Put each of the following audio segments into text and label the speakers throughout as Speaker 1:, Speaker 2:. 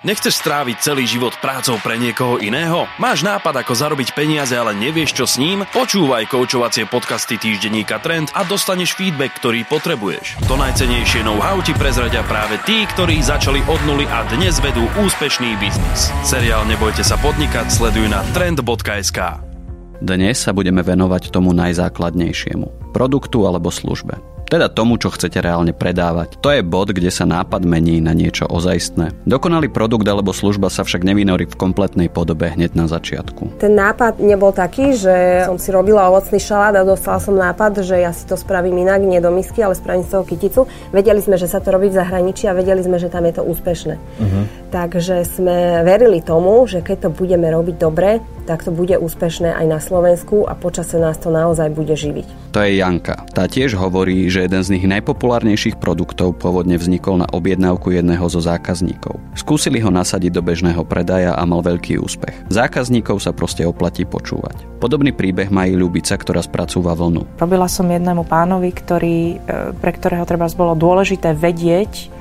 Speaker 1: Nechceš stráviť celý život prácou pre niekoho iného? Máš nápad, ako zarobiť peniaze, ale nevieš, čo s ním? Počúvaj koučovacie podcasty týždenníka Trend a dostaneš feedback, ktorý potrebuješ. To najcenejšie know-how ti prezradia práve tí, ktorí začali od nuly a dnes vedú úspešný biznis. Seriál Nebojte sa podnikať sleduj na trend.sk.
Speaker 2: Dnes sa budeme venovať tomu najzákladnejšiemu. Produktu alebo službe. Teda tomu, čo chcete reálne predávať. To je bod, kde sa nápad mení na niečo ozajstné. Dokonalý produkt alebo služba sa však nevynorí v kompletnej podobe hneď na začiatku.
Speaker 3: Ten nápad nebol taký, že som si robila ovocný šalát a dostala som nápad, že ja si to spravím inak, nie do misky, ale spravím z toho kyticu. Vedeli sme, že sa to robí v zahraničí a vedeli sme, že tam je to úspešné. Uh-huh. Takže sme verili tomu, že keď to budeme robiť dobre, tak to bude úspešné aj na Slovensku a počase nás to naozaj bude živiť.
Speaker 2: To je Janka. Tá tiež hovorí, že jeden z nich najpopulárnejších produktov pôvodne vznikol na objednávku jedného zo zákazníkov. Skúsili ho nasadiť do bežného predaja a mal veľký úspech. Zákazníkov sa proste oplatí počúvať. Podobný príbeh má i Ľubica, ktorá spracúva vlnu.
Speaker 4: Robila som jednému pánovi, ktorý, e, pre ktorého treba bolo dôležité vedieť,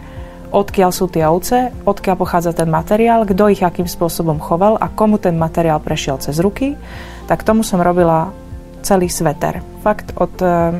Speaker 4: odkiaľ sú tie ovce, odkiaľ pochádza ten materiál, kto ich akým spôsobom choval a komu ten materiál prešiel cez ruky, tak tomu som robila celý sveter. Fakt od, eh,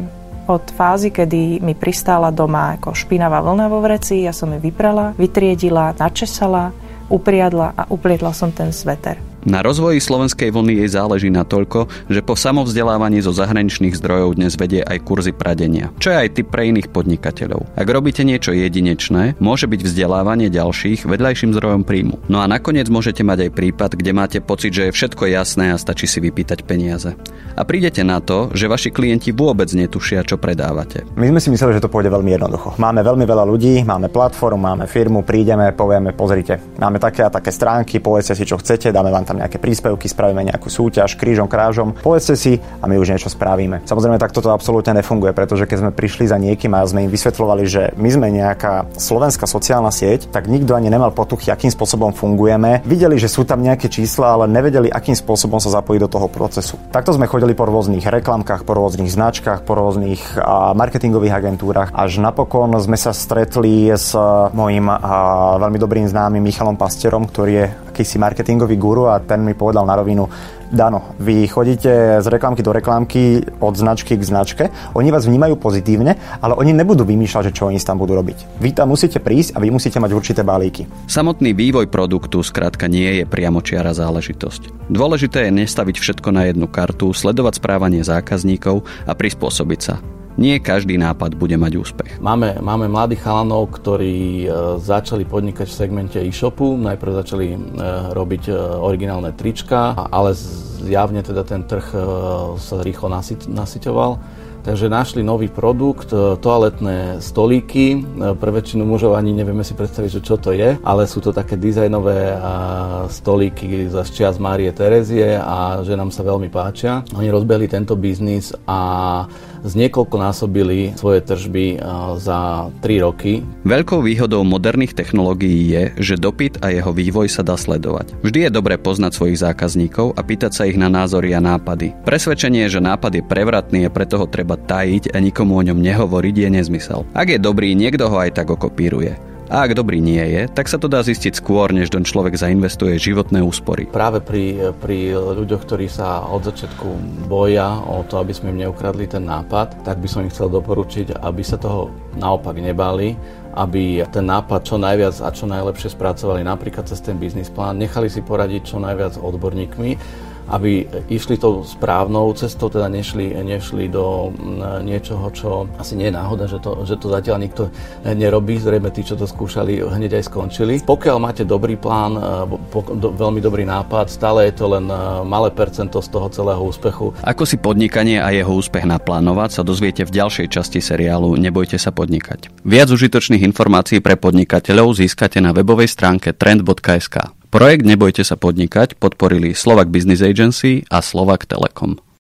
Speaker 4: od fázy, kedy mi pristála doma ako špinavá vlna vo vreci, ja som ju vyprala, vytriedila, načesala, upriadla a uplietla som ten sveter.
Speaker 2: Na rozvoji slovenskej vlny jej záleží na toľko, že po samovzdelávaní zo zahraničných zdrojov dnes vedie aj kurzy pradenia, čo je aj typ pre iných podnikateľov. Ak robíte niečo jedinečné, môže byť vzdelávanie ďalších vedľajším zdrojom príjmu. No a nakoniec môžete mať aj prípad, kde máte pocit, že je všetko jasné a stačí si vypýtať peniaze. A prídete na to, že vaši klienti vôbec netušia, čo predávate.
Speaker 5: My sme si mysleli, že to pôjde veľmi jednoducho. Máme veľmi veľa ľudí, máme platformu, máme firmu, prídeme, povieme, pozrite, máme také a také stránky, povedzte si, čo chcete, dáme vám tam nejaké príspevky, spravíme nejakú súťaž, krížom, krážom, povedzte si a my už niečo spravíme. Samozrejme, takto to absolútne nefunguje, pretože keď sme prišli za niekým a sme im vysvetľovali, že my sme nejaká slovenská sociálna sieť, tak nikto ani nemal potuchy, akým spôsobom fungujeme. Videli, že sú tam nejaké čísla, ale nevedeli, akým spôsobom sa zapojiť do toho procesu. Takto sme chodili po rôznych reklamkách, po rôznych značkách, po rôznych marketingových agentúrach, až napokon sme sa stretli s mojim veľmi dobrým známym Michalom Pasterom, ktorý je akýsi marketingový guru a ten mi povedal na rovinu, Dano, vy chodíte z reklamky do reklamky, od značky k značke, oni vás vnímajú pozitívne, ale oni nebudú vymýšľať, že čo oni tam budú robiť. Vy tam musíte prísť a vy musíte mať určité balíky.
Speaker 2: Samotný vývoj produktu skrátka nie je priamočiara záležitosť. Dôležité je nestaviť všetko na jednu kartu, sledovať správanie zákazníkov a prispôsobiť sa nie každý nápad bude mať úspech.
Speaker 6: Máme, máme mladých chalanov, ktorí e, začali podnikať v segmente e-shopu, najprv začali e, robiť e, originálne trička, ale zjavne teda ten trh sa rýchlo nasyťoval Takže našli nový produkt, e, toaletné stolíky. E, pre väčšinu mužov ani nevieme si predstaviť, že čo to je, ale sú to také dizajnové stolíky za čias Márie Terezie a že nám sa veľmi páčia. Oni rozbehli tento biznis a z násobili svoje tržby za 3 roky.
Speaker 2: Veľkou výhodou moderných technológií je, že dopyt a jeho vývoj sa dá sledovať. Vždy je dobre poznať svojich zákazníkov a pýtať sa ich na názory a nápady. Presvedčenie, že nápad je prevratný a preto ho treba tajiť a nikomu o ňom nehovoriť je nezmysel. Ak je dobrý, niekto ho aj tak okopíruje. A ak dobrý nie je, tak sa to dá zistiť skôr, než ten človek zainvestuje životné úspory.
Speaker 6: Práve pri, pri ľuďoch, ktorí sa od začiatku boja o to, aby sme im neukradli ten nápad, tak by som im chcel doporučiť, aby sa toho naopak nebali, aby ten nápad čo najviac a čo najlepšie spracovali napríklad cez ten biznis plán, nechali si poradiť čo najviac odborníkmi aby išli tou správnou cestou, teda nešli, nešli do niečoho, čo asi nie je náhoda, že to, že to zatiaľ nikto nerobí. Zrejme tí, čo to skúšali, hneď aj skončili. Pokiaľ máte dobrý plán, e, veľmi dobrý nápad, stále je to len e, malé percento z toho celého úspechu.
Speaker 2: Ako si podnikanie a jeho úspech naplánovať sa dozviete v ďalšej časti seriálu Nebojte sa podnikať. Viac užitočných informácií pre podnikateľov získate na webovej stránke trend.sk. Projekt Nebojte sa podnikať podporili Slovak Business Agency a Slovak Telekom.